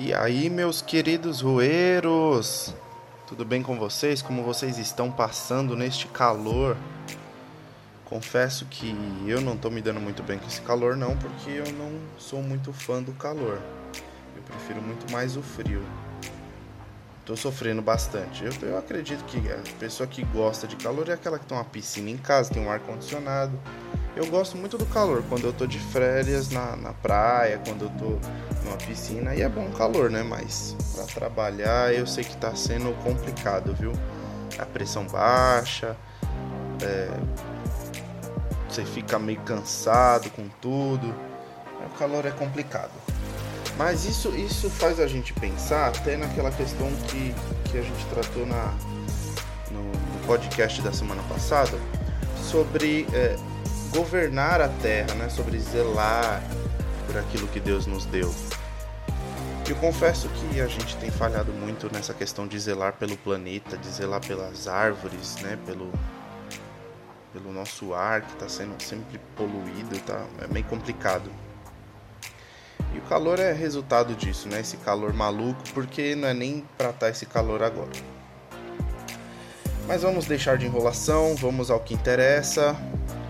E aí, meus queridos roeiros? Tudo bem com vocês? Como vocês estão passando neste calor? Confesso que eu não tô me dando muito bem com esse calor não, porque eu não sou muito fã do calor. Eu prefiro muito mais o frio. Tô sofrendo bastante. Eu, eu acredito que a pessoa que gosta de calor é aquela que tem uma piscina em casa, tem um ar condicionado. Eu gosto muito do calor quando eu tô de férias na, na praia, quando eu tô numa piscina. E é bom calor, né? Mas para trabalhar eu sei que tá sendo complicado, viu? A pressão baixa, é, você fica meio cansado com tudo. O calor é complicado. Mas isso, isso faz a gente pensar até naquela questão que, que a gente tratou na, no, no podcast da semana passada sobre é, governar a terra, né? sobre zelar por aquilo que Deus nos deu. Eu confesso que a gente tem falhado muito nessa questão de zelar pelo planeta, de zelar pelas árvores, né? pelo, pelo nosso ar que está sendo sempre poluído, tá? é meio complicado. E o calor é resultado disso, né? Esse calor maluco, porque não é nem para estar tá esse calor agora. Mas vamos deixar de enrolação, vamos ao que interessa.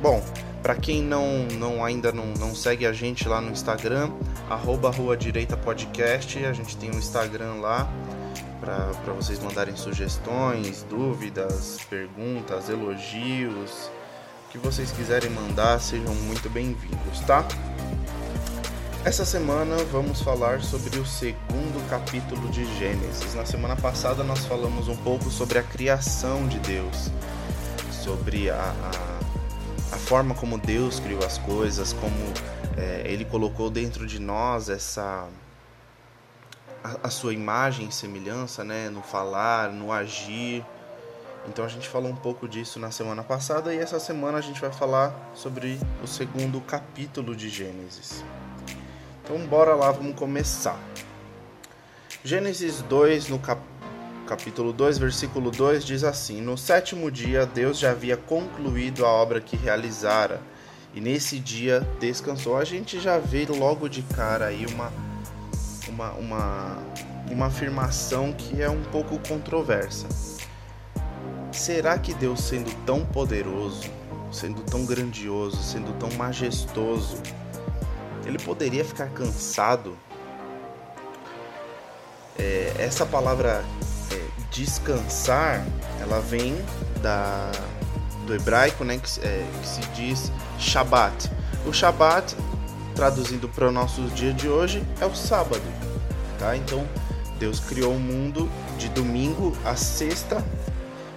Bom, para quem não, não ainda não, não segue a gente lá no Instagram, arroba Rua Direita Podcast, a gente tem um Instagram lá para vocês mandarem sugestões, dúvidas, perguntas, elogios, o que vocês quiserem mandar, sejam muito bem-vindos, tá? Essa semana vamos falar sobre o segundo capítulo de Gênesis. Na semana passada nós falamos um pouco sobre a criação de Deus, sobre a, a, a forma como Deus criou as coisas, como é, Ele colocou dentro de nós essa a, a sua imagem e semelhança, né, no falar, no agir. Então a gente falou um pouco disso na semana passada e essa semana a gente vai falar sobre o segundo capítulo de Gênesis. Então bora lá, vamos começar. Gênesis 2, no cap capítulo 2, versículo 2, diz assim: No sétimo dia, Deus já havia concluído a obra que realizara, e nesse dia descansou. A gente já vê logo de cara aí uma, uma, uma, uma afirmação que é um pouco controversa. Será que Deus, sendo tão poderoso, sendo tão grandioso, sendo tão majestoso, ele poderia ficar cansado. É, essa palavra descansar, ela vem da, do hebraico, né, que, é, que se diz Shabat. O Shabat, traduzindo para o nosso dia de hoje, é o sábado. Tá? Então, Deus criou o mundo de domingo a sexta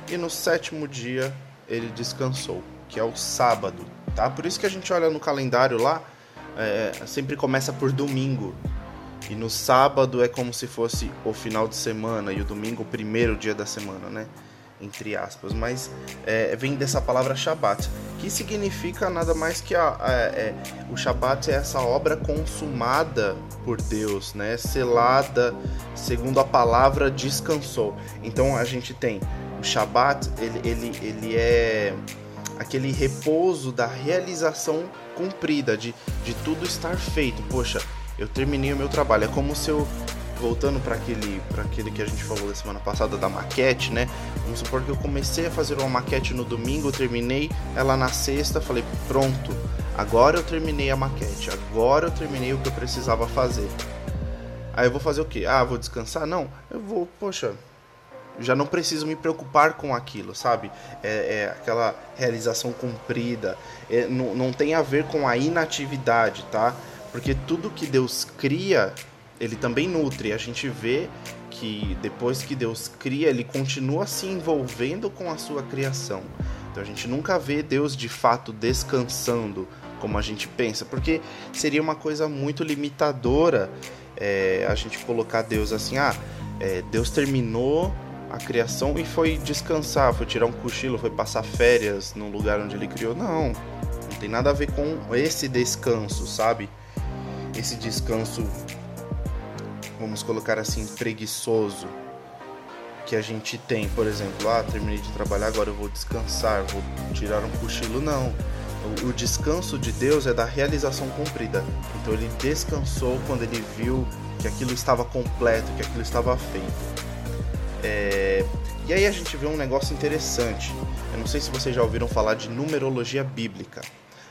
e no sétimo dia ele descansou, que é o sábado. Tá? Por isso que a gente olha no calendário lá, é, sempre começa por domingo. E no sábado é como se fosse o final de semana e o domingo o primeiro dia da semana, né? Entre aspas. Mas é, vem dessa palavra Shabat, que significa nada mais que a, a, é, o Shabat é essa obra consumada por Deus, né? Selada, segundo a palavra, descansou. Então a gente tem o Shabat, ele, ele, ele é aquele repouso da realização cumprida, de, de tudo estar feito. Poxa, eu terminei o meu trabalho. É como se eu, voltando para aquele, aquele que a gente falou da semana passada da maquete, né? Vamos supor que eu comecei a fazer uma maquete no domingo, terminei ela na sexta, falei, pronto, agora eu terminei a maquete, agora eu terminei o que eu precisava fazer. Aí eu vou fazer o quê? Ah, vou descansar? Não, eu vou, poxa, já não preciso me preocupar com aquilo, sabe? É, é aquela realização cumprida. É, não, não tem a ver com a inatividade, tá? Porque tudo que Deus cria, ele também nutre. A gente vê que depois que Deus cria, ele continua se envolvendo com a sua criação. Então a gente nunca vê Deus de fato descansando como a gente pensa, porque seria uma coisa muito limitadora é, a gente colocar Deus assim, ah, é, Deus terminou a criação e foi descansar, foi tirar um cochilo, foi passar férias no lugar onde ele criou. Não, não tem nada a ver com esse descanso, sabe? Esse descanso, vamos colocar assim, preguiçoso que a gente tem, por exemplo, ah, terminei de trabalhar, agora eu vou descansar, vou tirar um cochilo. Não. O, descanso de Deus é da realização cumprida. Então ele descansou quando ele viu que aquilo estava completo, que aquilo estava feito. É... E aí a gente vê um negócio interessante. Eu não sei se vocês já ouviram falar de numerologia bíblica.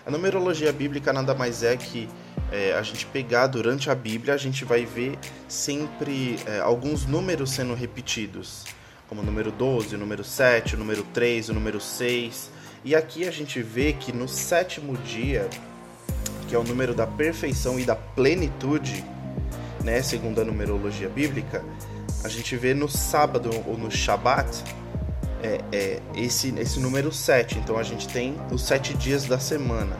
A numerologia bíblica nada mais é que é, a gente pegar durante a Bíblia, a gente vai ver sempre é, alguns números sendo repetidos, como o número 12, o número 7, o número 3, o número 6. E aqui a gente vê que no sétimo dia, que é o número da perfeição e da plenitude, né, segundo a numerologia bíblica, a gente vê no sábado ou no Shabat é, é, esse, esse número 7. Então a gente tem os sete dias da semana.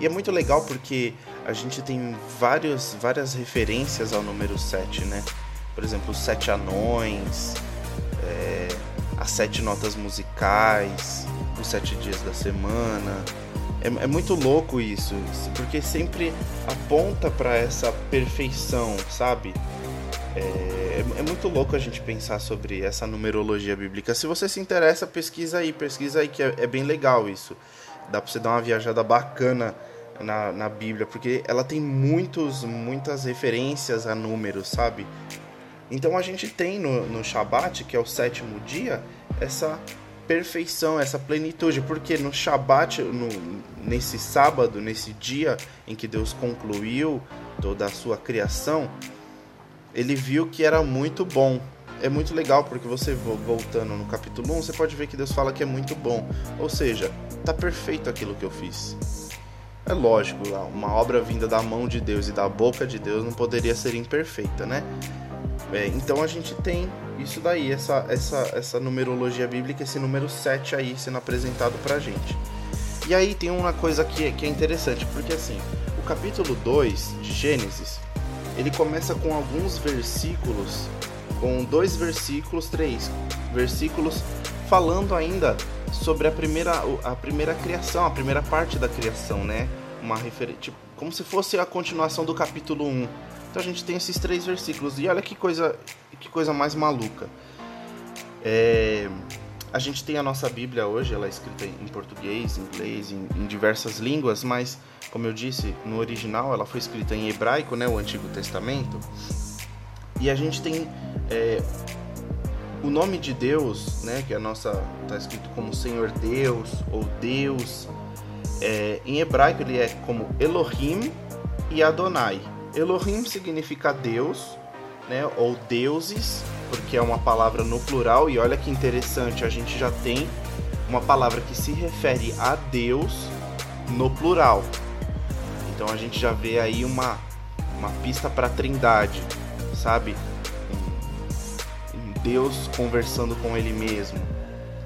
E é muito legal porque a gente tem vários, várias referências ao número 7, né? Por exemplo, os sete anões, é, as sete notas musicais, os sete dias da semana. É, é muito louco isso, porque sempre aponta para essa perfeição, sabe? É, é, é, muito louco a gente pensar sobre essa numerologia bíblica. Se você se interessa, pesquisa aí, pesquisa aí, que é, é bem legal isso. Dá pra você dar uma viajada bacana na, na Bíblia, porque ela tem muitos, muitas referências a números, sabe? Então a gente tem no, no Shabat, que é o sétimo dia, essa perfeição, essa plenitude, porque no Shabat, no, nesse sábado, nesse dia em que Deus concluiu toda a sua criação, ele viu que era muito bom. É muito legal porque você voltando no capítulo 1, você pode ver que Deus fala que é muito bom. Ou seja, tá perfeito aquilo que eu fiz. É lógico, uma obra vinda da mão de Deus e da boca de Deus não poderia ser imperfeita, né? É, então a gente tem isso daí, essa, essa, essa numerologia bíblica, esse número 7 aí sendo apresentado pra gente. E aí tem uma coisa que, que é interessante, porque assim, o capítulo 2 de Gênesis, ele começa com alguns versículos, com dois versículos, três versículos, falando ainda sobre a primeira, a primeira criação, a primeira parte da criação, né? Uma referência, tipo, como se fosse a continuação do capítulo 1. Então a gente tem esses três versículos. E olha que coisa, que coisa mais maluca. É, a gente tem a nossa Bíblia hoje, ela é escrita em português, inglês, em, em diversas línguas, mas como eu disse, no original ela foi escrita em hebraico, né, o Antigo Testamento. E a gente tem é, o nome de Deus, né, que é a nossa está escrito como Senhor Deus ou Deus. É, em hebraico ele é como Elohim e Adonai. Elohim significa Deus, né, ou deuses, porque é uma palavra no plural. E olha que interessante, a gente já tem uma palavra que se refere a Deus no plural. Então a gente já vê aí uma, uma pista para a Trindade, sabe? Deus conversando com ele mesmo.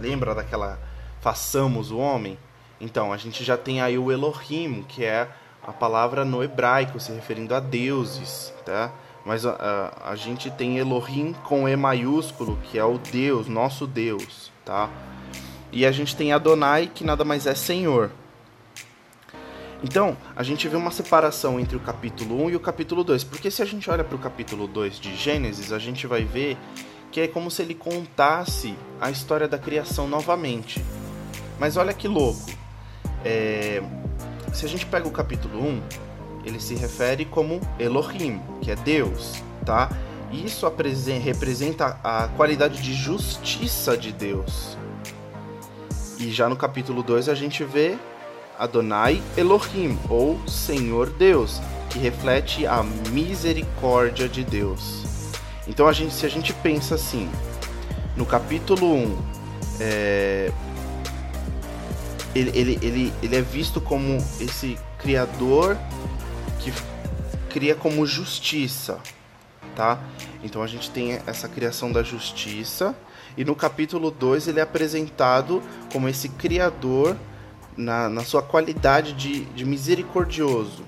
Lembra daquela façamos o homem? Então a gente já tem aí o Elohim, que é a palavra no hebraico se referindo a deuses, tá? Mas a, a, a gente tem Elohim com E maiúsculo, que é o Deus, nosso Deus, tá? E a gente tem Adonai, que nada mais é Senhor. Então, a gente vê uma separação entre o capítulo 1 e o capítulo 2, porque se a gente olha para o capítulo 2 de Gênesis, a gente vai ver que é como se ele contasse a história da criação novamente. Mas olha que louco. É... Se a gente pega o capítulo 1, ele se refere como Elohim, que é Deus, tá? Isso representa a qualidade de justiça de Deus. E já no capítulo 2 a gente vê Adonai Elohim, ou Senhor Deus, que reflete a misericórdia de Deus. Então, a gente, se a gente pensa assim, no capítulo 1, é, ele, ele, ele, ele é visto como esse criador que cria como justiça, tá? Então a gente tem essa criação da justiça, e no capítulo 2 ele é apresentado como esse criador na, na sua qualidade de, de misericordioso,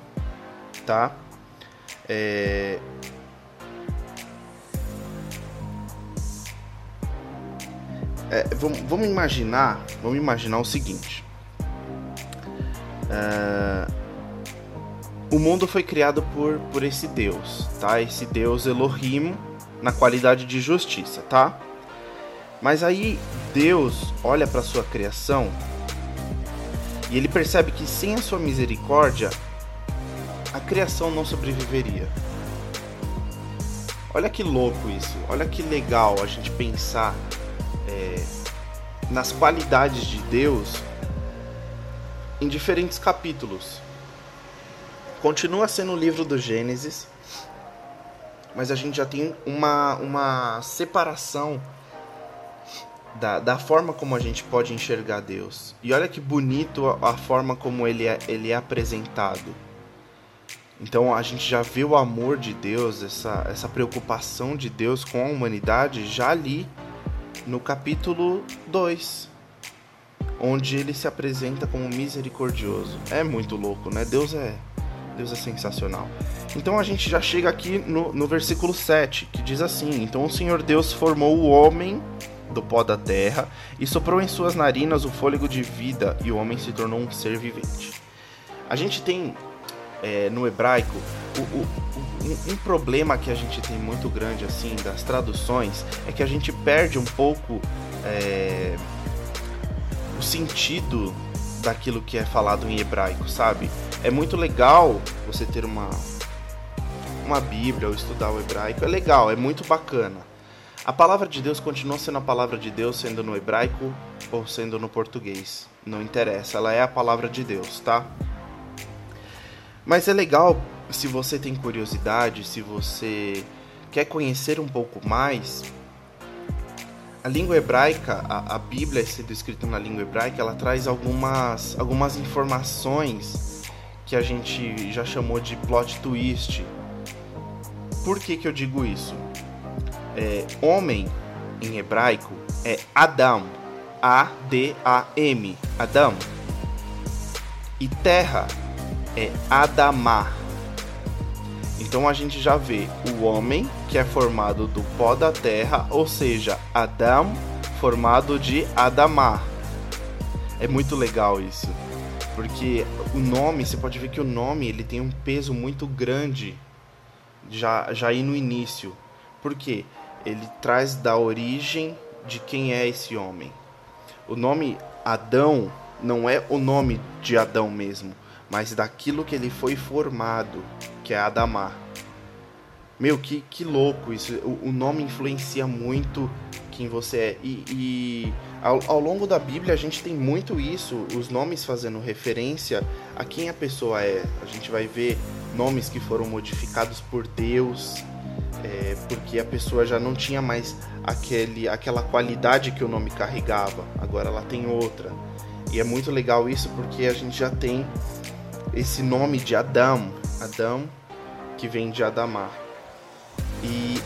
tá? É... É, vamos, vamos, imaginar, vamos imaginar o seguinte: é, o mundo foi criado por, por esse Deus, tá? Esse Deus Elohim na qualidade de justiça, tá? Mas aí Deus olha para sua criação E ele percebe que sem a sua misericórdia, a criação não sobreviveria. Olha que louco isso, olha que legal a gente pensar é, nas qualidades de Deus em diferentes capítulos. Continua sendo o livro do Gênesis, mas a gente já tem uma, uma separação da, da forma como a gente pode enxergar Deus. E olha que bonito a, a forma como ele é, ele é apresentado. Então a gente já vê o amor de Deus, essa, essa preocupação de Deus com a humanidade já ali no capítulo 2, onde ele se apresenta como misericordioso. É muito louco, né? Deus é Deus é sensacional. Então a gente já chega aqui no, no versículo 7, que diz assim: Então o Senhor Deus formou o homem do pó da terra e soprou em suas narinas o fôlego de vida, e o homem se tornou um ser vivente. A gente tem é, no hebraico o, o, um, problema que a gente tem muito grande assim das traduções é que a gente perde um pouco é, o sentido daquilo que é falado em hebraico, sabe? É muito legal você ter uma uma Bíblia ou estudar o hebraico, é legal, é muito bacana. A palavra de Deus continua sendo a palavra de Deus, sendo no hebraico ou sendo no português. Não interessa, ela é a palavra de Deus, tá? Mas é legal se você tem curiosidade, se você quer conhecer um pouco mais. A língua hebraica, a, a Bíblia sendo escrita na língua hebraica, ela traz algumas, algumas informações que a gente já chamou de plot twist. Por que, que eu digo isso? é, homem em hebraico é Adam, A-D-A-M, Adam. E terra é Adamá. Então a gente já vê o homem que é formado do pó da terra, ou seja, Adam formado de Adamá. É muito legal isso, porque o nome, você pode ver que o nome ele tem um peso muito grande já já aí no início. Por quê? ele traz da origem de quem é esse homem. O nome Adão não é o nome de Adão mesmo, mas daquilo que ele foi formado, que é Adamar. Meu, que, que louco isso. O, o nome influencia muito quem você é. E, e ao, ao, longo da Bíblia a gente tem muito isso, os nomes fazendo referência a quem a pessoa é. A gente vai ver nomes que foram modificados por Deus, é, porque a pessoa já não tinha mais aquele, aquela qualidade que o nome carregava, agora ela tem outra. E é muito legal isso porque a gente já tem esse nome de Adão, Adão que vem de Adamar. E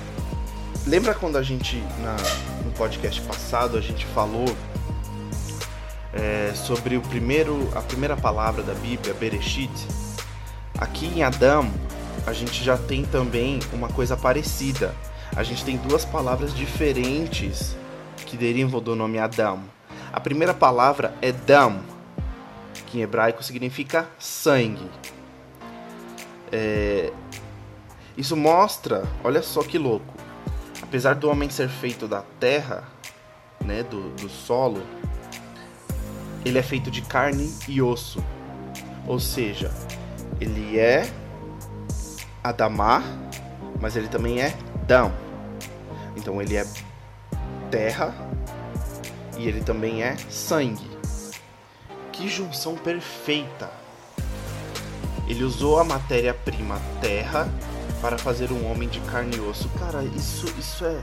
lembra quando a gente na, no podcast passado a gente falou é, sobre o primeiro a primeira palavra da Bíblia, Bereshit? Aqui em Adão a gente já tem também uma coisa parecida. A gente tem duas palavras diferentes que derivam do nome Adão. A primeira palavra é Dam, que em hebraico significa sangue. É... Isso mostra, olha só que louco, apesar do homem ser feito da terra, né, do, do solo, ele é feito de carne e osso. Ou seja, ele é Adamar, mas ele também é Dam. Então ele é terra e ele também é sangue. Que junção perfeita! Ele usou a matéria-prima terra para fazer um homem de carne e osso. Cara, isso, isso é,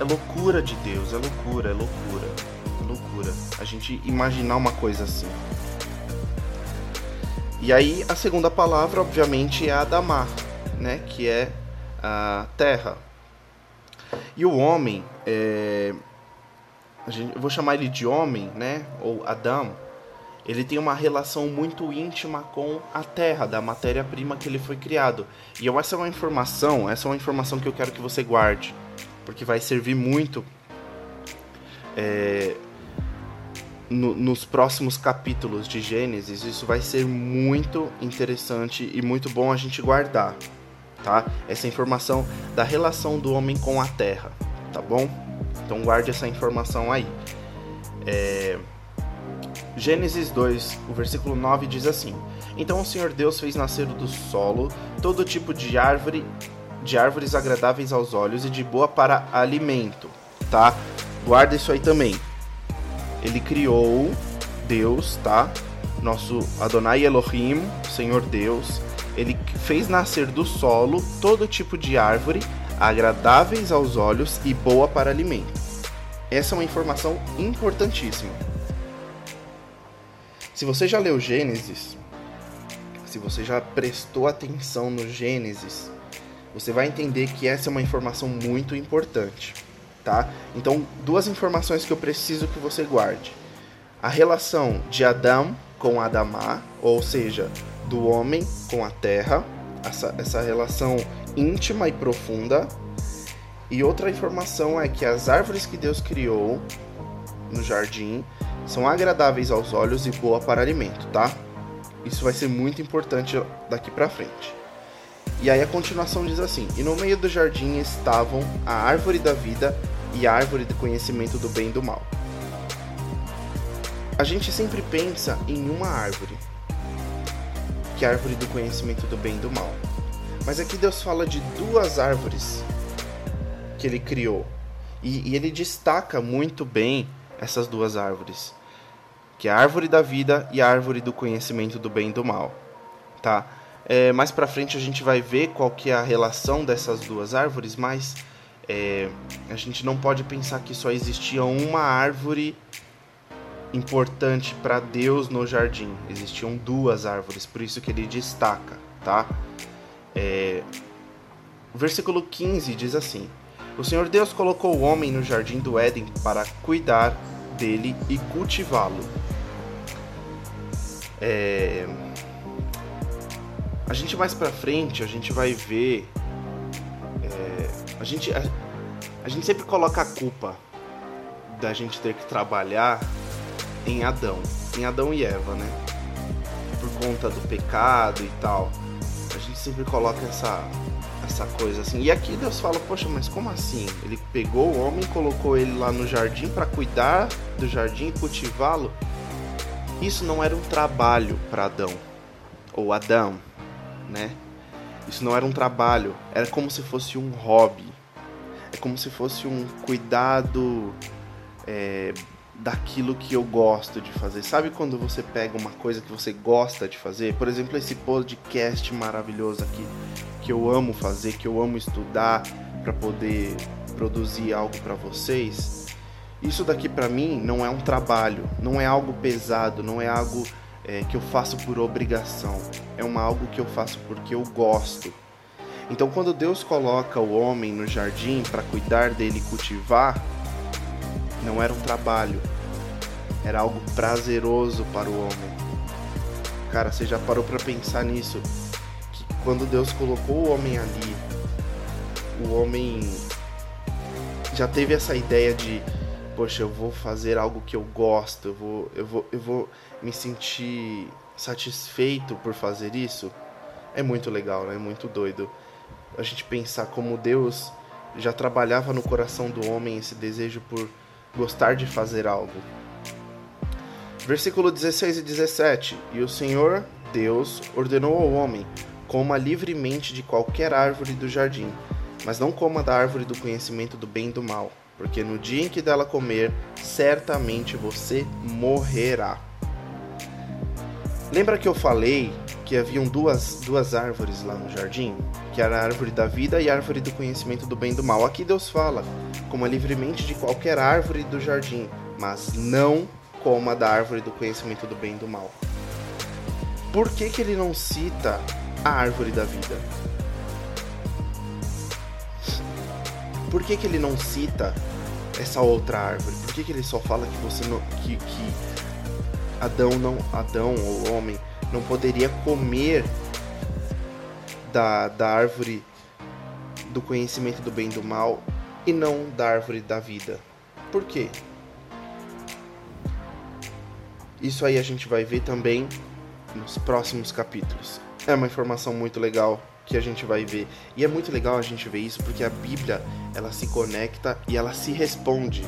é loucura de Deus, é loucura, é loucura, é loucura. A gente imaginar uma coisa assim. E aí a segunda palavra, obviamente, é Adamar né, que é a terra. E o homem, é, eu vou chamar ele de homem, né, ou Adão, ele tem uma relação muito íntima com a terra, da matéria-prima que ele foi criado. E essa é uma informação, essa é uma informação que eu quero que você guarde, porque vai servir muito é, no, nos próximos capítulos de Gênesis. Isso vai ser muito interessante e muito bom a gente guardar tá? Essa informação da relação do homem com a terra, tá bom? Então guarde essa informação aí. É... Gênesis 2, o versículo 9 diz assim: Então o Senhor Deus fez nascer do solo todo tipo de árvore, de árvores agradáveis aos olhos e de boa para alimento, tá? Guarda isso aí também. Ele criou Deus, tá? Nosso Adonai Elohim, Senhor Deus, ele fez nascer do solo todo tipo de árvore agradáveis aos olhos e boa para alimento. Essa é uma informação importantíssima. Se você já leu Gênesis, se você já prestou atenção no Gênesis, você vai entender que essa é uma informação muito importante, tá? Então, duas informações que eu preciso que você guarde. A relação de Adão com Adamá, ou seja, do homem com a terra, essa, essa relação íntima e profunda. E outra informação é que as árvores que Deus criou no jardim são agradáveis aos olhos e boa para alimento, tá? Isso vai ser muito importante daqui para frente. E aí a continuação diz assim: E no meio do jardim estavam a árvore da vida e a árvore do conhecimento do bem e do mal. A gente sempre pensa em uma árvore, que é a árvore do conhecimento do bem e do mal. Mas aqui Deus fala de duas árvores que ele criou. E, e ele destaca muito bem essas duas árvores, que é a árvore da vida e a árvore do conhecimento do bem e do mal, tá? É, mais para frente a gente vai ver qual que é a relação dessas duas árvores, mas é, a gente não pode pensar que só existia uma árvore importante para Deus no jardim. Existiam duas árvores, por isso que ele destaca, tá? É, o versículo 15 diz assim: O Senhor Deus colocou o homem no jardim do Éden para cuidar dele e cultivá-lo. É, a gente mais para frente a gente vai ver é, a gente a, a gente sempre coloca a culpa da gente ter que trabalhar em Adão, em Adão e Eva, né? Por conta do pecado e tal. A gente sempre coloca essa essa coisa assim. E aqui Deus fala, poxa, mas como assim? Ele pegou o homem, colocou ele lá no jardim para cuidar do jardim e cultivá-lo. Isso não era um trabalho para Adão ou Adão, né? Isso não era um trabalho, era como se fosse um hobby. É como se fosse um cuidado é, daquilo que eu gosto de fazer. Sabe quando você pega uma coisa que você gosta de fazer? Por exemplo, esse podcast maravilhoso aqui que eu amo fazer, que eu amo estudar para poder produzir algo para vocês. Isso daqui para mim não é um trabalho, não é algo pesado, não é algo é, que eu faço por obrigação. É uma algo que eu faço porque eu gosto. Então, quando Deus coloca o homem no jardim para cuidar dele e cultivar, não era um trabalho, era algo prazeroso para o homem. Cara, você já parou para pensar nisso? Que quando Deus colocou o homem ali, o homem já teve essa ideia de, poxa, eu vou fazer algo que eu gosto, eu vou, eu vou, eu vou me sentir satisfeito por fazer isso. É muito legal, né? É muito doido. A gente pensar como Deus já trabalhava no coração do homem esse desejo por gostar de fazer algo. Versículo 16 e 17: E o Senhor Deus ordenou ao homem: coma livremente de qualquer árvore do jardim, mas não coma da árvore do conhecimento do bem e do mal, porque no dia em que dela comer, certamente você morrerá. Lembra que eu falei que haviam duas, duas árvores lá no jardim? Que era a árvore da vida e a árvore do conhecimento do bem e do mal. Aqui Deus fala: coma livremente de qualquer árvore do jardim, mas não coma da árvore do conhecimento do bem e do mal. Por que, que ele não cita a árvore da vida? Por que, que ele não cita essa outra árvore? Por que, que ele só fala que você não, que, que Adão não Adão ou homem não poderia comer da, da árvore do conhecimento do bem e do mal e não da árvore da vida. Por quê? Isso aí a gente vai ver também nos próximos capítulos. É uma informação muito legal que a gente vai ver. E é muito legal a gente ver isso porque a Bíblia, ela se conecta e ela se responde.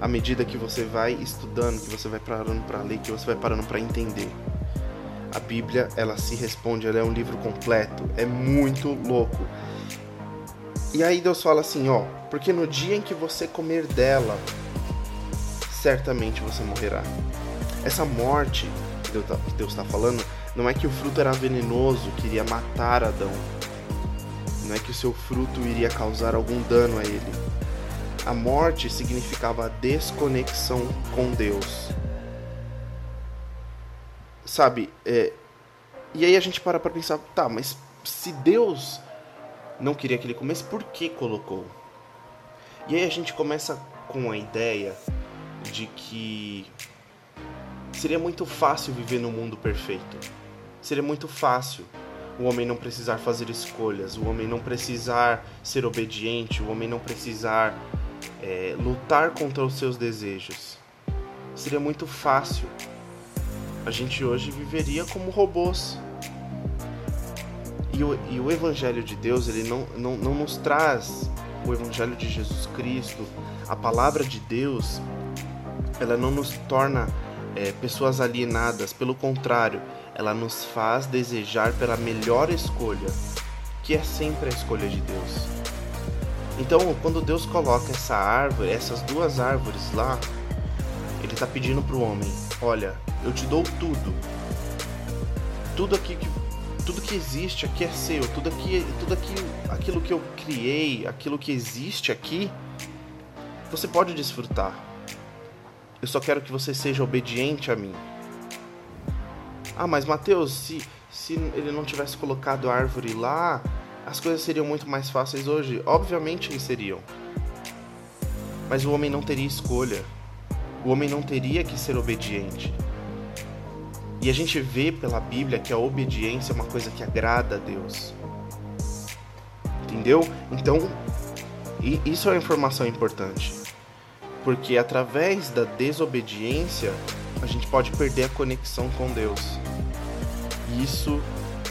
à medida que você vai estudando, que você vai parando para ler, que você vai parando para entender. A Bíblia, ela se responde, ela é um livro completo, é muito louco. E aí Deus fala assim, ó, porque no dia em que você comer dela, certamente você morrerá. Essa morte que Deus está falando, não é que o fruto era venenoso, que iria matar Adão. Não é que o seu fruto iria causar algum dano a ele. A morte significava a desconexão com Deus. Sabe, é... e aí a gente para para pensar, tá, mas se Deus não queria que ele comesse, por que colocou? E aí a gente começa com a ideia de que seria muito fácil viver no mundo perfeito. Seria muito fácil o homem não precisar fazer escolhas, o homem não precisar ser obediente, o homem não precisar é, lutar contra os seus desejos. Seria muito fácil. A gente hoje viveria como robôs. E o, e o Evangelho de Deus, ele não, não, não nos traz o Evangelho de Jesus Cristo, a palavra de Deus, ela não nos torna é, pessoas alienadas, pelo contrário, ela nos faz desejar pela melhor escolha, que é sempre a escolha de Deus. Então, quando Deus coloca essa árvore, essas duas árvores lá, Ele está pedindo para o homem: Olha, eu te dou tudo, tudo aqui que tudo que existe aqui é seu, tudo aqui, tudo aqui, aquilo que eu criei, aquilo que existe aqui, você pode desfrutar. Eu só quero que você seja obediente a mim. Ah, mas Mateus, se, se ele não tivesse colocado a árvore lá, as coisas seriam muito mais fáceis hoje. Obviamente que seriam. Mas o homem não teria escolha. O homem não teria que ser obediente. E a gente vê pela Bíblia que a obediência é uma coisa que agrada a Deus. Entendeu? Então, isso é uma informação importante. Porque através da desobediência, a gente pode perder a conexão com Deus. E isso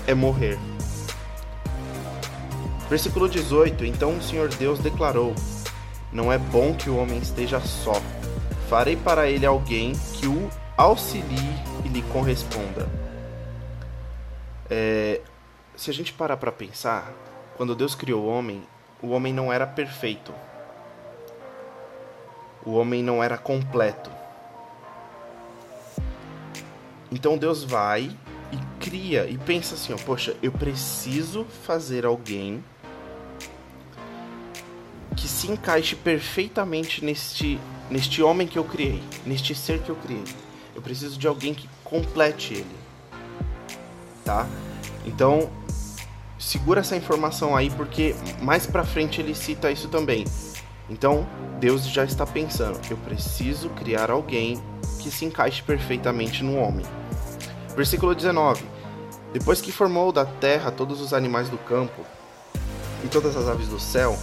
é morrer. Versículo 18: Então o Senhor Deus declarou: Não é bom que o homem esteja só. Farei para ele alguém que o auxilie e lhe corresponda. É, se a gente parar para pensar, quando Deus criou o homem, o homem não era perfeito o homem não era completo. Então Deus vai e cria e pensa assim, ó, poxa, eu preciso fazer alguém que se encaixe perfeitamente neste neste homem que eu criei, neste ser que eu criei. Eu preciso de alguém que complete ele. Tá? Então, segura essa informação aí porque mais para frente ele cita isso também. Então, Deus já está pensando: eu preciso criar alguém que se encaixe perfeitamente no homem. Versículo 19: Depois que formou da terra todos os animais do campo e todas as aves do céu,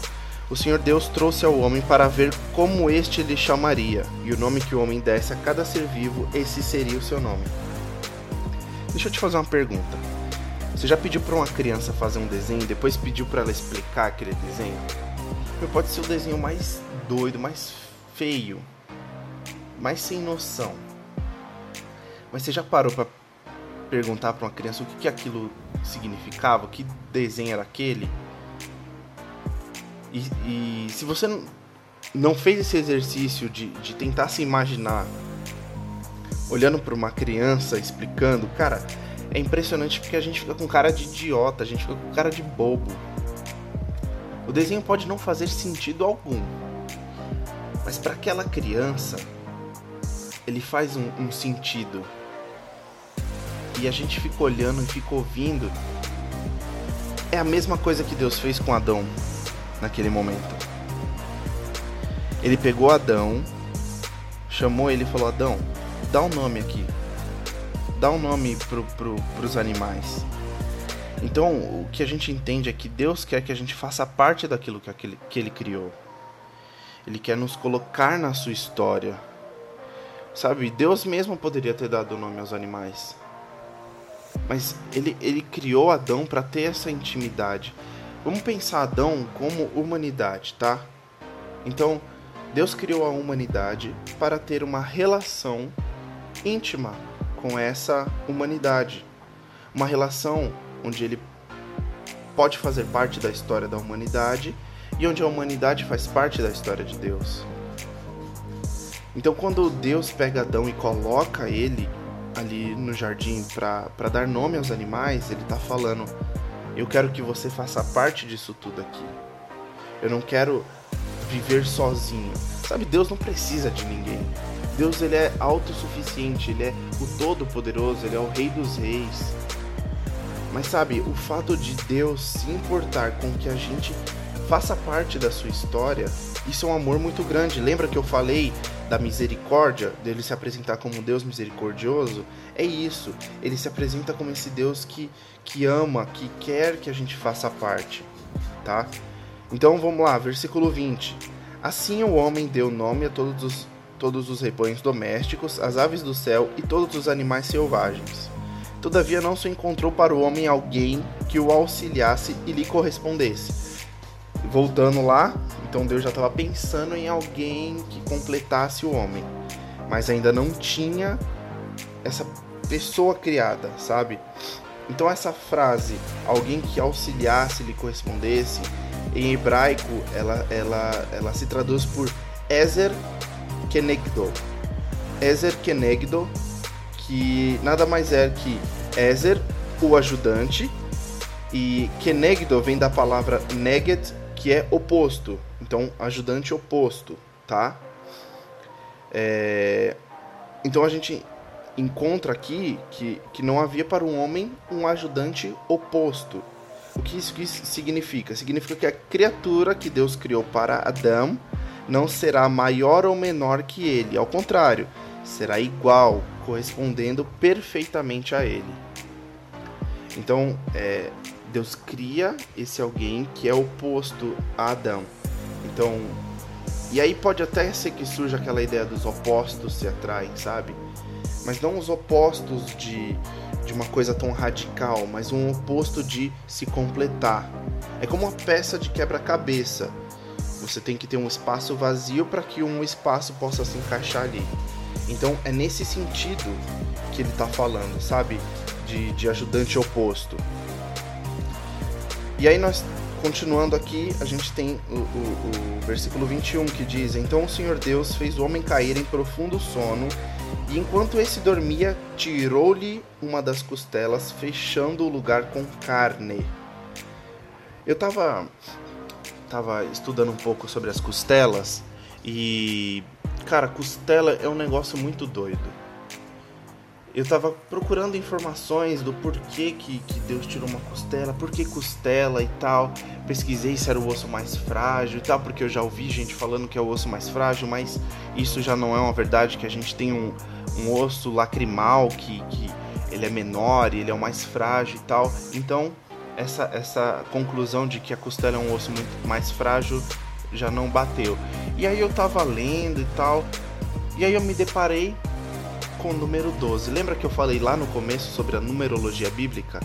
o Senhor Deus trouxe ao homem para ver como este lhe chamaria, e o nome que o homem desse a cada ser vivo, esse seria o seu nome. Deixa eu te fazer uma pergunta. Você já pediu para uma criança fazer um desenho e depois pediu para ela explicar aquele desenho? pode ser o desenho mais doido, mais feio, mais sem noção. Mas você já parou para perguntar para uma criança o que, que aquilo significava, que desenho era aquele? E, e se você não fez esse exercício de, de tentar se imaginar olhando para uma criança explicando, cara, é impressionante porque a gente fica com cara de idiota, a gente fica com cara de bobo. O desenho pode não fazer sentido algum, mas para aquela criança ele faz um, um, sentido. E a gente fica olhando e fica ouvindo. É a mesma coisa que Deus fez com Adão naquele momento. Ele pegou Adão, chamou ele e falou: Adão, dá um nome aqui. Dá um nome pro, pro, pros animais. Então, o que a gente entende é que Deus quer que a gente faça parte daquilo que, aquele, que Ele criou. Ele quer nos colocar na sua história. Sabe, Deus mesmo poderia ter dado nome aos animais. Mas ele, ele criou Adão para ter essa intimidade. Vamos pensar Adão como humanidade, tá? Então, Deus criou a humanidade para ter uma relação íntima com essa humanidade. Uma relação onde ele pode fazer parte da história da humanidade e onde a humanidade faz parte da história de Deus. Então, quando Deus pega Adão e coloca ele ali no jardim para dar nome aos animais, ele está falando: Eu quero que você faça parte disso tudo aqui. Eu não quero viver sozinho. Sabe, Deus não precisa de ninguém. Deus ele é autossuficiente, ele é o todo-poderoso, ele é o rei dos reis. Mas sabe, o fato de Deus se importar com que a gente faça parte da sua história, isso é um amor muito grande. Lembra que eu falei da misericórdia, dele se apresentar como um Deus misericordioso? É isso. Ele se apresenta como esse Deus que, que ama, que quer que a gente faça parte, tá? Então vamos lá, versículo 20. Assim o homem deu nome a todos os, todos os rebanhos domésticos, as aves do céu e todos os animais selvagens. Todavia não se encontrou para o homem alguém que o auxiliasse e lhe correspondesse. Voltando lá, então Deus já estava pensando em alguém que completasse o homem, mas ainda não tinha essa pessoa criada, sabe? Então essa frase, alguém que auxiliasse, lhe correspondesse, em hebraico ela, ela, ela se traduz por Ezer Kenegdo. Ezer Kenegdo que nada mais é que Ezer, o ajudante, e Kenegdo vem da palavra neged, que é oposto. Então, ajudante oposto, tá? É... Então a gente encontra aqui que, que não havia para um homem um ajudante oposto. O que isso significa? Significa que a criatura que Deus criou para Adão não será maior ou menor que ele, ao contrário, será igual, correspondendo perfeitamente a ele. Então, é, Deus cria esse alguém que é oposto a Adão. Então, e aí pode até ser que surja aquela ideia dos opostos se atraem, sabe? Mas não os opostos de, de uma coisa tão radical, mas um oposto de se completar. É como uma peça de quebra-cabeça. Você tem que ter um espaço vazio para que um espaço possa se encaixar ali. Então é nesse sentido que ele está falando, sabe? De, de ajudante oposto. E aí nós, continuando aqui, a gente tem o, o, o versículo 21 que diz: Então o Senhor Deus fez o homem cair em profundo sono, e enquanto esse dormia, tirou-lhe uma das costelas, fechando o lugar com carne. Eu tava, tava estudando um pouco sobre as costelas e Cara, costela é um negócio muito doido. Eu tava procurando informações do porquê que, que Deus tirou uma costela, por que costela e tal. Pesquisei se era o osso mais frágil e tal, porque eu já ouvi gente falando que é o osso mais frágil, mas isso já não é uma verdade, que a gente tem um, um osso lacrimal que, que ele é menor e ele é o mais frágil e tal. Então, essa, essa conclusão de que a costela é um osso muito mais frágil já não bateu. E aí eu tava lendo e tal, e aí eu me deparei com o número 12. Lembra que eu falei lá no começo sobre a numerologia bíblica?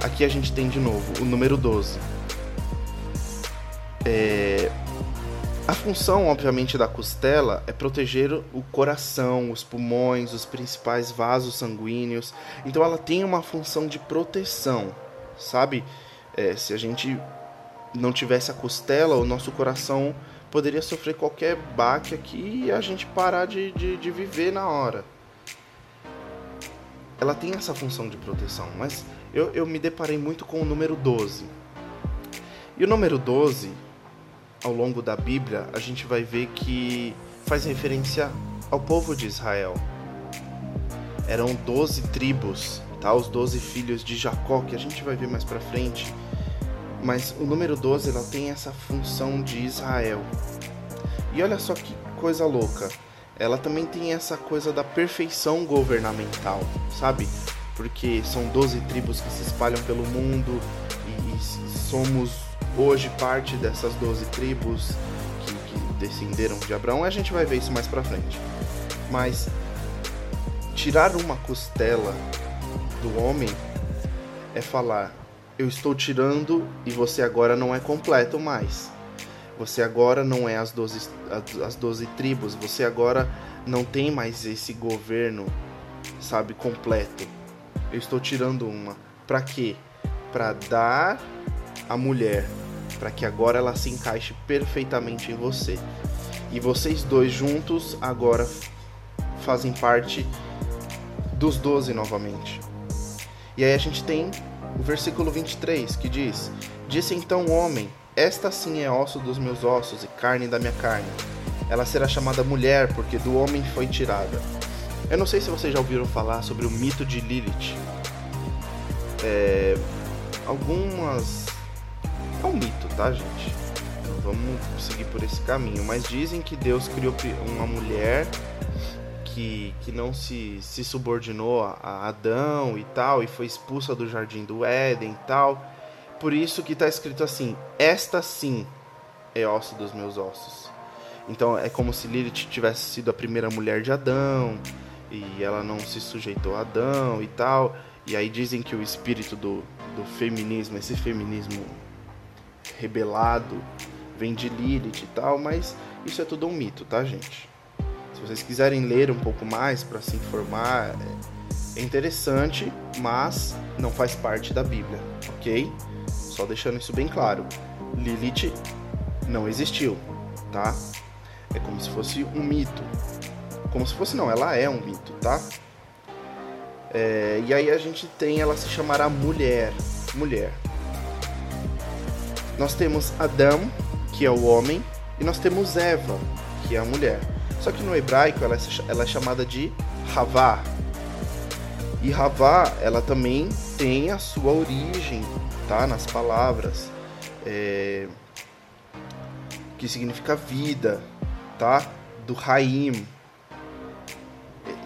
Aqui a gente tem de novo o número 12. É... A função, obviamente, da costela é proteger o coração, os pulmões, os principais vasos sanguíneos. Então ela tem uma função de proteção, sabe? É, se a gente não tivesse a costela, o nosso coração poderia sofrer qualquer baque aqui e a gente parar de, de, de viver na hora. Ela tem essa função de proteção, mas eu, eu me deparei muito com o número 12. E o número 12, ao longo da Bíblia, a gente vai ver que faz referência ao povo de Israel. Eram 12 tribos, tá? Os 12 filhos de Jacó, que a gente vai ver mais pra frente mas o número 12 ela tem essa função de Israel. E olha só que coisa louca. Ela também tem essa coisa da perfeição governamental, sabe? Porque são 12 tribos que se espalham pelo mundo e, e somos hoje parte dessas 12 tribos que, que descenderam de Abraão. A gente vai ver isso mais pra frente. Mas tirar uma costela do homem é falar eu estou tirando e você agora não é completo mais. Você agora não é as 12, as 12 tribos, você agora não tem mais esse governo, sabe, completo. Eu estou tirando uma. Para quê? Para dar a mulher, para que agora ela se encaixe perfeitamente em você. E vocês dois juntos agora fazem parte dos 12 novamente. E aí a gente tem o versículo 23 que diz: Disse então o homem: esta sim é osso dos meus ossos e carne da minha carne. Ela será chamada mulher, porque do homem foi tirada. Eu não sei se vocês já ouviram falar sobre o mito de Lilith. É... Algumas. É um mito, tá, gente? Não vamos seguir por esse caminho. Mas dizem que Deus criou uma mulher que, que não se, se subordinou a Adão e tal, e foi expulsa do jardim do Éden e tal. Por isso que está escrito assim: Esta sim é osso dos meus ossos. Então é como se Lilith tivesse sido a primeira mulher de Adão e ela não se sujeitou a Adão e tal. E aí dizem que o espírito do, do feminismo, esse feminismo rebelado, vem de Lilith e tal, mas isso é tudo um mito, tá, gente? Se vocês quiserem ler um pouco mais para se informar, é interessante, mas não faz parte da Bíblia, ok? Só deixando isso bem claro. Lilith não existiu, tá? É como se fosse um mito. Como se fosse não, ela é um mito, tá? É, e aí a gente tem, ela se chamará mulher. Mulher. Nós temos Adão, que é o homem, e nós temos Eva, que é a mulher. Só que no hebraico ela é, ela é chamada de Havá. E Havá, ela também tem a sua origem tá? Nas palavras, é, que significa vida, tá? Do Raim.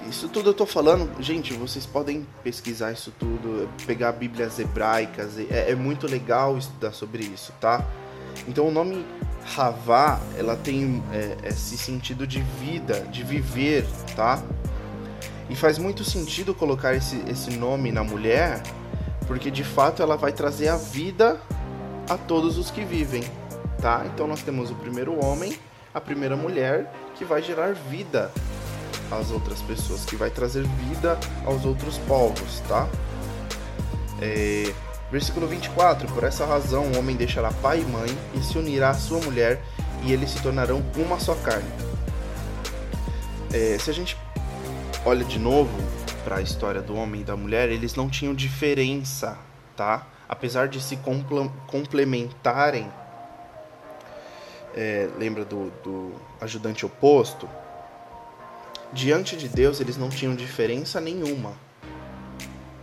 Isso tudo eu tô falando, gente, vocês podem pesquisar isso tudo, pegar bíblias hebraicas, é, é muito legal estudar sobre isso, tá? Então o nome Havá, ela tem é, esse sentido de vida, de viver, tá? E faz muito sentido colocar esse, esse nome na mulher, porque de fato ela vai trazer a vida a todos os que vivem, tá? Então nós temos o primeiro homem, a primeira mulher que vai gerar vida às outras pessoas, que vai trazer vida aos outros povos, tá? É, versículo 24: Por essa razão o homem deixará pai e mãe e se unirá à sua mulher, e eles se tornarão uma só carne. É, se a gente olha de novo para a história do homem e da mulher, eles não tinham diferença, tá? Apesar de se complementarem, é, lembra do, do ajudante oposto? Diante de Deus, eles não tinham diferença nenhuma,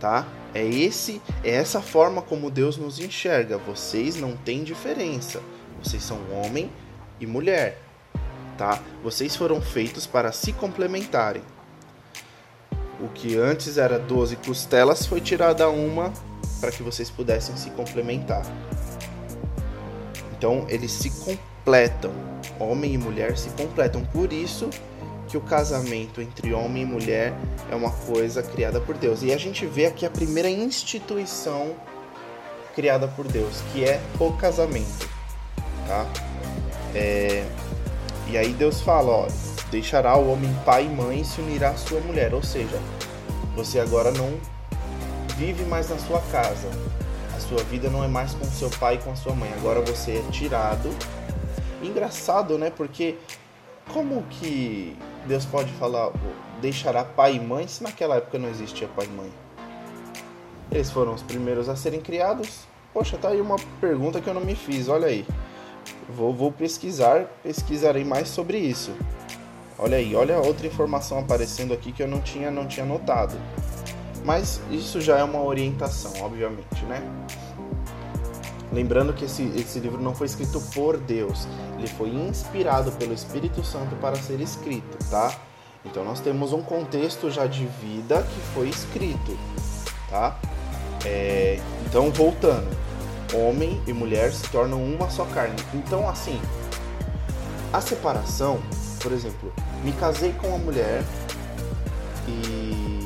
tá? É esse, é essa forma como Deus nos enxerga. Vocês não têm diferença. Vocês são homem e mulher, tá? Vocês foram feitos para se complementarem. O que antes era 12 costelas foi tirada uma para que vocês pudessem se complementar. Então eles se completam, homem e mulher se completam. Por isso que o casamento entre homem e mulher é uma coisa criada por Deus. E a gente vê aqui a primeira instituição criada por Deus, que é o casamento, tá? É... E aí Deus fala, ó, Deixará o homem pai e mãe e se unirá à sua mulher. Ou seja, você agora não vive mais na sua casa. A sua vida não é mais com seu pai e com a sua mãe. Agora você é tirado. Engraçado, né? Porque como que Deus pode falar deixará pai e mãe se naquela época não existia pai e mãe? Eles foram os primeiros a serem criados. Poxa, tá aí uma pergunta que eu não me fiz, olha aí. Vou, vou pesquisar, pesquisarei mais sobre isso. Olha aí, olha outra informação aparecendo aqui que eu não tinha, não tinha notado. Mas isso já é uma orientação, obviamente, né? Lembrando que esse, esse livro não foi escrito por Deus, ele foi inspirado pelo Espírito Santo para ser escrito, tá? Então nós temos um contexto já de vida que foi escrito, tá? É, então voltando, homem e mulher se tornam uma só carne. Então assim, a separação por exemplo, me casei com uma mulher e,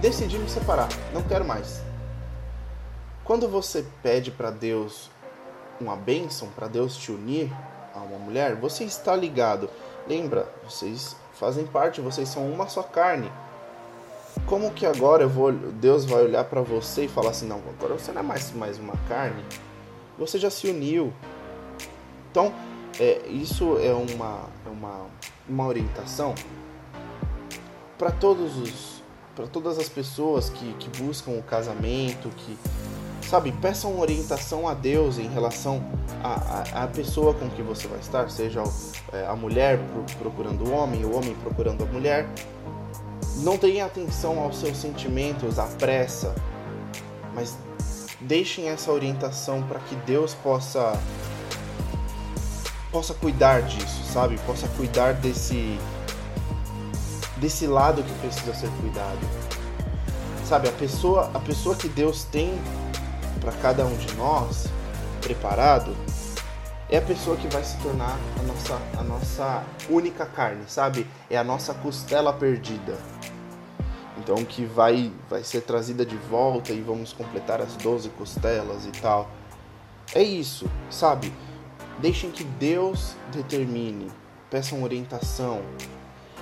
decidi me separar, não quero mais. Quando você pede para Deus uma bênção para Deus te unir a uma mulher, você está ligado. Lembra, vocês fazem parte, vocês são uma só carne. Como que agora vou, Deus vai olhar para você e falar assim, não, agora você não é mais, mais uma carne. Você já se uniu. Então, é, isso é uma, é uma, uma orientação para todos os para todas as pessoas que, que buscam o casamento, que sabe, peçam orientação a Deus em relação à, pessoa com que você vai estar, seja é, a mulher procurando o homem, o homem procurando a mulher. Não tenha atenção aos seus sentimentos, à pressa, mas deixem essa orientação para que Deus possa possa cuidar disso, sabe? Possa cuidar desse desse lado que precisa ser cuidado. Sabe, a pessoa, a pessoa que Deus tem para cada um de nós preparado é a pessoa que vai se tornar a nossa, a nossa única carne, sabe? É a nossa costela perdida. Então que vai vai ser trazida de volta e vamos completar as 12 costelas e tal. É isso, sabe? Deixem que Deus determine, peçam orientação,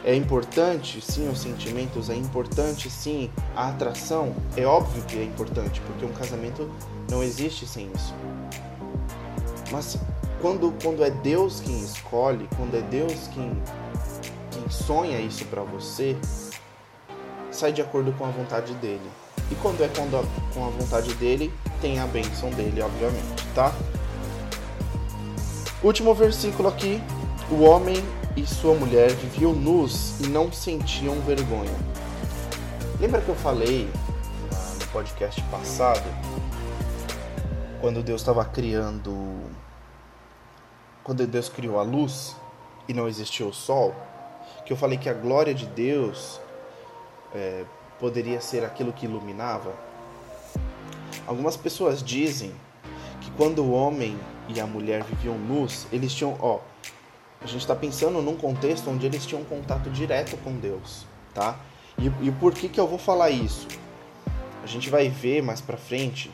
é importante sim os sentimentos, é importante sim a atração. É óbvio que é importante, porque um casamento não existe sem isso. Mas quando, quando é Deus quem escolhe, quando é Deus quem, quem sonha isso para você, sai de acordo com a vontade dele. E quando é quando a, com a vontade dele, tem a bênção dele, obviamente, tá? Último versículo aqui. O homem e sua mulher viviam nus e não sentiam vergonha. Lembra que eu falei no podcast passado, quando Deus estava criando. Quando Deus criou a luz e não existia o sol, que eu falei que a glória de Deus é, poderia ser aquilo que iluminava? Algumas pessoas dizem que quando o homem e a mulher viviam nus, eles tinham, ó, a gente está pensando num contexto onde eles tinham contato direto com Deus, tá? E, e por que que eu vou falar isso? A gente vai ver mais para frente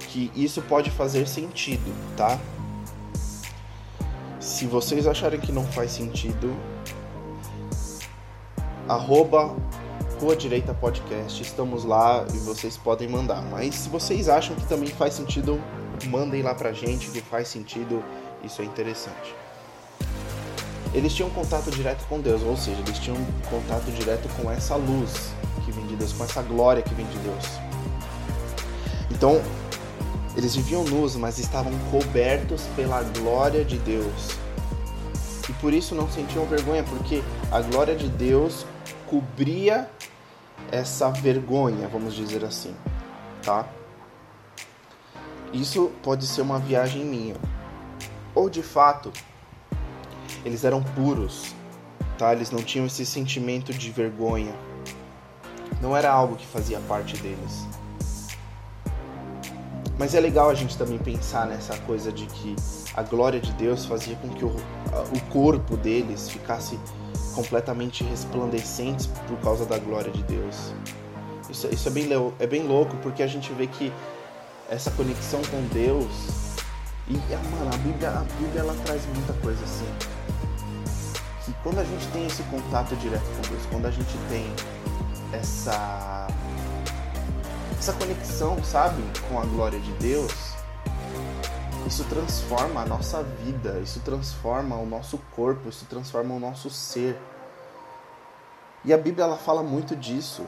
que isso pode fazer sentido, tá? Se vocês acharem que não faz sentido, arroba Rua Direita Podcast, estamos lá e vocês podem mandar. Mas se vocês acham que também faz sentido, mandem lá pra gente que faz sentido, isso é interessante eles tinham contato direto com Deus, ou seja, eles tinham contato direto com essa luz que vem de Deus, com essa glória que vem de Deus. Então, eles viviam nus, mas estavam cobertos pela glória de Deus. E por isso não sentiam vergonha, porque a glória de Deus cobria essa vergonha, vamos dizer assim, tá? Isso pode ser uma viagem minha. Ou de fato, eles eram puros, tá? Eles não tinham esse sentimento de vergonha. Não era algo que fazia parte deles. Mas é legal a gente também pensar nessa coisa de que a glória de Deus fazia com que o, o corpo deles ficasse completamente resplandecentes por causa da glória de Deus. Isso, isso é, bem, é bem louco porque a gente vê que essa conexão com Deus e, mano, a Bíblia, a Bíblia ela traz muita coisa assim. Que quando a gente tem esse contato direto com Deus, quando a gente tem essa essa conexão, sabe, com a glória de Deus, isso transforma a nossa vida, isso transforma o nosso corpo, isso transforma o nosso ser. E a Bíblia ela fala muito disso,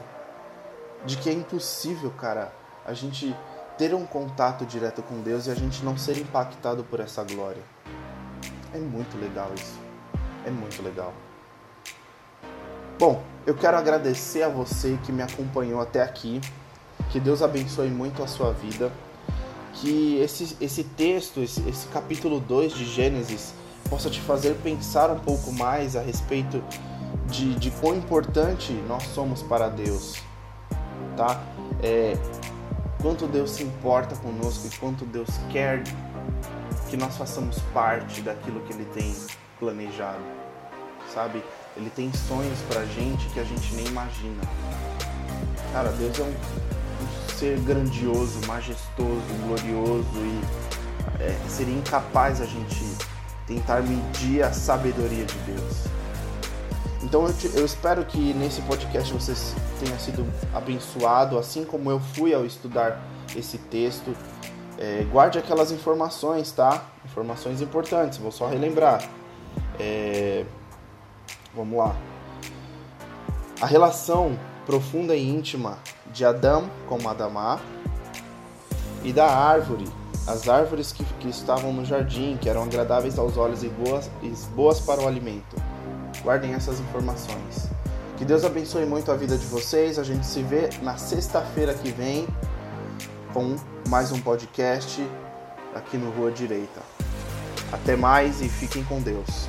de que é impossível, cara, a gente ter um contato direto com Deus e a gente não ser impactado por essa glória. É muito legal isso. É muito legal. Bom, eu quero agradecer a você que me acompanhou até aqui. Que Deus abençoe muito a sua vida. Que esse, esse texto, esse, esse capítulo 2 de Gênesis, possa te fazer pensar um pouco mais a respeito de, de quão importante nós somos para Deus. Tá? É, quanto Deus se importa conosco e quanto Deus quer que nós façamos parte daquilo que Ele tem planejado, sabe? Ele tem sonhos pra gente que a gente nem imagina. Cara, Deus é um, um ser grandioso, majestoso, glorioso e é, seria incapaz a gente tentar medir a sabedoria de Deus. Então eu, te, eu espero que nesse podcast você tenha sido abençoado, assim como eu fui ao estudar esse texto. É, guarde aquelas informações, tá? Informações importantes, vou só relembrar. É, vamos lá. A relação profunda e íntima de Adão com Adamá e da árvore, as árvores que, que estavam no jardim, que eram agradáveis aos olhos e boas, e boas para o alimento. Guardem essas informações. Que Deus abençoe muito a vida de vocês. A gente se vê na sexta-feira que vem com mais um podcast aqui no Rua Direita. Até mais e fiquem com Deus.